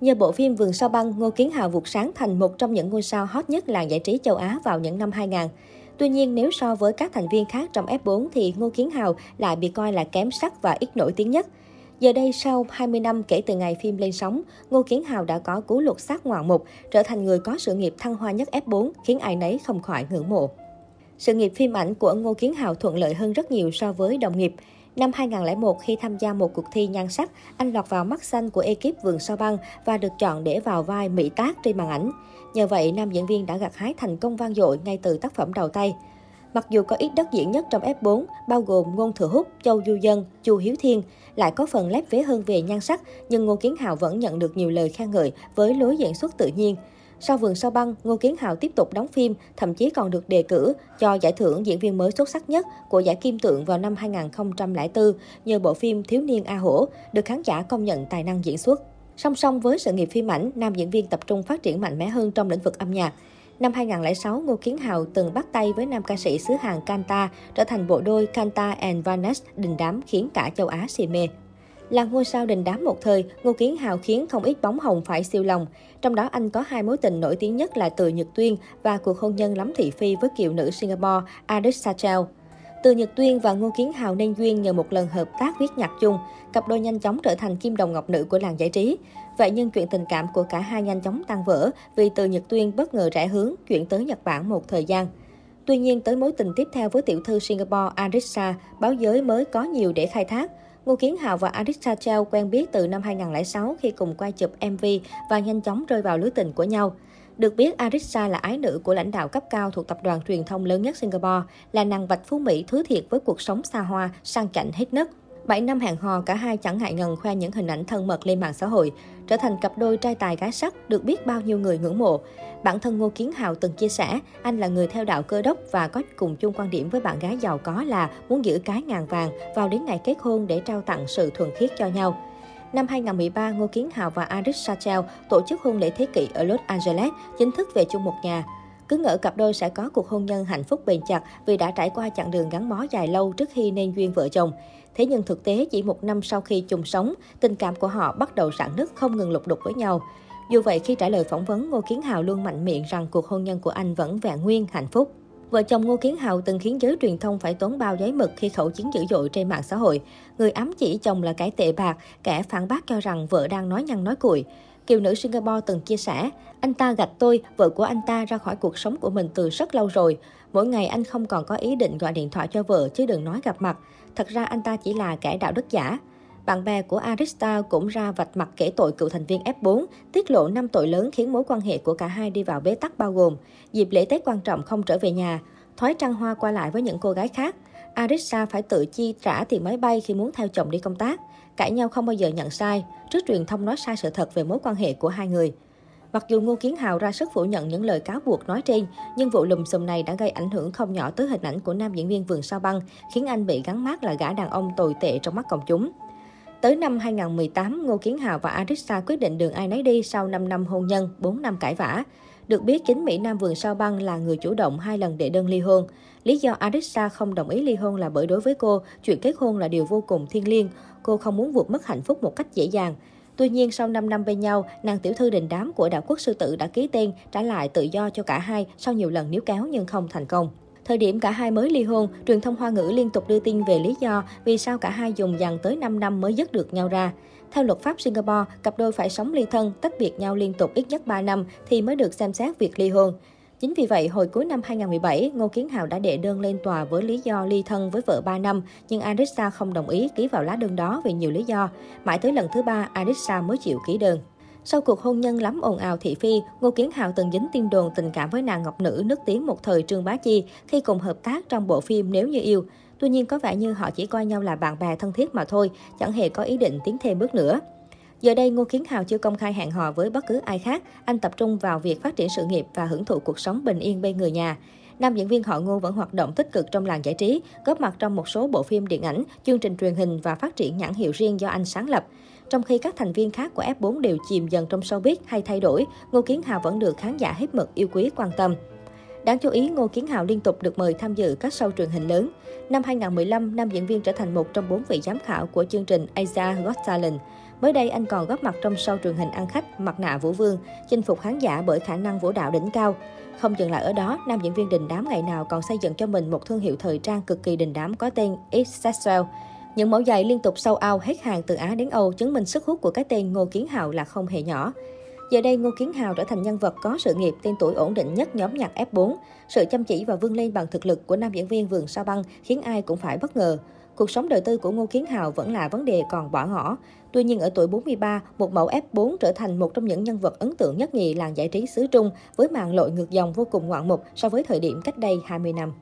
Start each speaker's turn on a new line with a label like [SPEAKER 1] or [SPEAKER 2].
[SPEAKER 1] Nhờ bộ phim Vườn sao băng, Ngô Kiến Hào vụt sáng thành một trong những ngôi sao hot nhất làng giải trí châu Á vào những năm 2000. Tuy nhiên, nếu so với các thành viên khác trong F4 thì Ngô Kiến Hào lại bị coi là kém sắc và ít nổi tiếng nhất. Giờ đây, sau 20 năm kể từ ngày phim lên sóng, Ngô Kiến Hào đã có cú lột xác ngoạn mục, trở thành người có sự nghiệp thăng hoa nhất F4, khiến ai nấy không khỏi ngưỡng mộ. Sự nghiệp phim ảnh của Ngô Kiến Hào thuận lợi hơn rất nhiều so với đồng nghiệp. Năm 2001, khi tham gia một cuộc thi nhan sắc, anh lọt vào mắt xanh của ekip Vườn Sao Băng và được chọn để vào vai Mỹ Tác trên màn ảnh. Nhờ vậy, nam diễn viên đã gặt hái thành công vang dội ngay từ tác phẩm đầu tay. Mặc dù có ít đất diễn nhất trong F4, bao gồm Ngôn Thừa Húc, Châu Du Dân, Chu Hiếu Thiên, lại có phần lép vế hơn về nhan sắc, nhưng Ngô Kiến Hào vẫn nhận được nhiều lời khen ngợi với lối diễn xuất tự nhiên. Sau Vườn Sao Băng, Ngô Kiến Hào tiếp tục đóng phim, thậm chí còn được đề cử cho giải thưởng diễn viên mới xuất sắc nhất của giải Kim Tượng vào năm 2004 nhờ bộ phim Thiếu niên A Hổ, được khán giả công nhận tài năng diễn xuất. Song song với sự nghiệp phim ảnh, nam diễn viên tập trung phát triển mạnh mẽ hơn trong lĩnh vực âm nhạc. Năm 2006, Ngô Kiến Hào từng bắt tay với nam ca sĩ xứ Hàn Kanta, trở thành bộ đôi Kanta and Vanes đình đám khiến cả châu Á si mê. Là ngôi sao đình đám một thời, Ngô Kiến Hào khiến không ít bóng hồng phải siêu lòng. Trong đó anh có hai mối tình nổi tiếng nhất là Từ Nhật Tuyên và cuộc hôn nhân lắm thị phi với kiều nữ Singapore Aris Sachel. Từ Nhật Tuyên và Ngô Kiến Hào nên duyên nhờ một lần hợp tác viết nhạc chung, cặp đôi nhanh chóng trở thành kim đồng ngọc nữ của làng giải trí. Vậy nhưng chuyện tình cảm của cả hai nhanh chóng tan vỡ vì Từ Nhật Tuyên bất ngờ rẽ hướng chuyển tới Nhật Bản một thời gian. Tuy nhiên, tới mối tình tiếp theo với tiểu thư Singapore Arisa, báo giới mới có nhiều để khai thác. Ngô Kiến Hào và Arista Chao quen biết từ năm 2006 khi cùng quay chụp MV và nhanh chóng rơi vào lưới tình của nhau. Được biết, Arisa là ái nữ của lãnh đạo cấp cao thuộc tập đoàn truyền thông lớn nhất Singapore, là nàng vạch phú Mỹ thứ thiệt với cuộc sống xa hoa, sang chảnh hết nấc. 7 năm hẹn hò, cả hai chẳng ngại ngần khoe những hình ảnh thân mật lên mạng xã hội, trở thành cặp đôi trai tài gái sắc được biết bao nhiêu người ngưỡng mộ. Bản thân Ngô Kiến Hào từng chia sẻ, anh là người theo đạo cơ đốc và có cùng chung quan điểm với bạn gái giàu có là muốn giữ cái ngàn vàng vào đến ngày kết hôn để trao tặng sự thuần khiết cho nhau. Năm 2013, Ngô Kiến Hào và Aris Sachel tổ chức hôn lễ thế kỷ ở Los Angeles, chính thức về chung một nhà. Cứ ngỡ cặp đôi sẽ có cuộc hôn nhân hạnh phúc bền chặt vì đã trải qua chặng đường gắn bó dài lâu trước khi nên duyên vợ chồng. Thế nhưng thực tế chỉ một năm sau khi chung sống, tình cảm của họ bắt đầu rạn nứt không ngừng lục đục với nhau. Dù vậy, khi trả lời phỏng vấn, Ngô Kiến Hào luôn mạnh miệng rằng cuộc hôn nhân của anh vẫn vẹn nguyên, hạnh phúc. Vợ chồng Ngô Kiến Hào từng khiến giới truyền thông phải tốn bao giấy mực khi khẩu chiến dữ dội trên mạng xã hội. Người ám chỉ chồng là cái tệ bạc, kẻ phản bác cho rằng vợ đang nói nhăn nói cuội. Kiều nữ Singapore từng chia sẻ, anh ta gạch tôi, vợ của anh ta ra khỏi cuộc sống của mình từ rất lâu rồi. Mỗi ngày anh không còn có ý định gọi điện thoại cho vợ chứ đừng nói gặp mặt. Thật ra anh ta chỉ là kẻ đạo đức giả. Bạn bè của Arista cũng ra vạch mặt kể tội cựu thành viên F4, tiết lộ 5 tội lớn khiến mối quan hệ của cả hai đi vào bế tắc bao gồm dịp lễ Tết quan trọng không trở về nhà, thói trăng hoa qua lại với những cô gái khác. Arista phải tự chi trả tiền máy bay khi muốn theo chồng đi công tác. Cãi nhau không bao giờ nhận sai, trước truyền thông nói sai sự thật về mối quan hệ của hai người. Mặc dù Ngô Kiến Hào ra sức phủ nhận những lời cáo buộc nói trên, nhưng vụ lùm xùm này đã gây ảnh hưởng không nhỏ tới hình ảnh của nam diễn viên Vườn Sao Băng, khiến anh bị gắn mát là gã đàn ông tồi tệ trong mắt công chúng. Tới năm 2018, Ngô Kiến Hào và Arisa quyết định đường ai nấy đi sau 5 năm hôn nhân, 4 năm cãi vã. Được biết, chính Mỹ Nam Vườn Sao Băng là người chủ động hai lần đệ đơn ly hôn. Lý do Arisa không đồng ý ly hôn là bởi đối với cô, chuyện kết hôn là điều vô cùng thiêng liêng. Cô không muốn vượt mất hạnh phúc một cách dễ dàng. Tuy nhiên, sau 5 năm bên nhau, nàng tiểu thư đình đám của đạo quốc sư tử đã ký tên trả lại tự do cho cả hai sau nhiều lần níu kéo nhưng không thành công. Thời điểm cả hai mới ly hôn, truyền thông Hoa ngữ liên tục đưa tin về lý do vì sao cả hai dùng dằn tới 5 năm mới dứt được nhau ra. Theo luật pháp Singapore, cặp đôi phải sống ly thân, tách biệt nhau liên tục ít nhất 3 năm thì mới được xem xét việc ly hôn. Chính vì vậy, hồi cuối năm 2017, Ngô Kiến Hào đã đệ đơn lên tòa với lý do ly thân với vợ 3 năm, nhưng Arisa không đồng ý ký vào lá đơn đó vì nhiều lý do. Mãi tới lần thứ ba, Arisa mới chịu ký đơn. Sau cuộc hôn nhân lắm ồn ào thị phi, Ngô Kiến Hào từng dính tin đồn tình cảm với nàng ngọc nữ nước tiếng một thời Trương Bá Chi khi cùng hợp tác trong bộ phim Nếu Như Yêu. Tuy nhiên có vẻ như họ chỉ coi nhau là bạn bè thân thiết mà thôi, chẳng hề có ý định tiến thêm bước nữa. Giờ đây, Ngô Kiến Hào chưa công khai hẹn hò với bất cứ ai khác. Anh tập trung vào việc phát triển sự nghiệp và hưởng thụ cuộc sống bình yên bên người nhà. Nam diễn viên họ Ngô vẫn hoạt động tích cực trong làng giải trí, góp mặt trong một số bộ phim điện ảnh, chương trình truyền hình và phát triển nhãn hiệu riêng do anh sáng lập. Trong khi các thành viên khác của F4 đều chìm dần trong showbiz hay thay đổi, Ngô Kiến Hào vẫn được khán giả hết mực yêu quý quan tâm. Đáng chú ý, Ngô Kiến Hào liên tục được mời tham dự các show truyền hình lớn. Năm 2015, nam diễn viên trở thành một trong bốn vị giám khảo của chương trình Asia Got Talent. Mới đây, anh còn góp mặt trong show truyền hình ăn khách Mặt nạ Vũ Vương, chinh phục khán giả bởi khả năng vũ đạo đỉnh cao. Không dừng lại ở đó, nam diễn viên đình đám ngày nào còn xây dựng cho mình một thương hiệu thời trang cực kỳ đình đám có tên X những mẫu giày liên tục sâu ao hết hàng từ Á đến Âu chứng minh sức hút của cái tên Ngô Kiến Hào là không hề nhỏ. Giờ đây, Ngô Kiến Hào trở thành nhân vật có sự nghiệp, tên tuổi ổn định nhất nhóm nhạc F4. Sự chăm chỉ và vươn lên bằng thực lực của nam diễn viên Vườn Sao Băng khiến ai cũng phải bất ngờ. Cuộc sống đời tư của Ngô Kiến Hào vẫn là vấn đề còn bỏ ngỏ. Tuy nhiên ở tuổi 43, một mẫu F4 trở thành một trong những nhân vật ấn tượng nhất nhì làng giải trí xứ Trung với màn lội ngược dòng vô cùng ngoạn mục so với thời điểm cách đây 20 năm.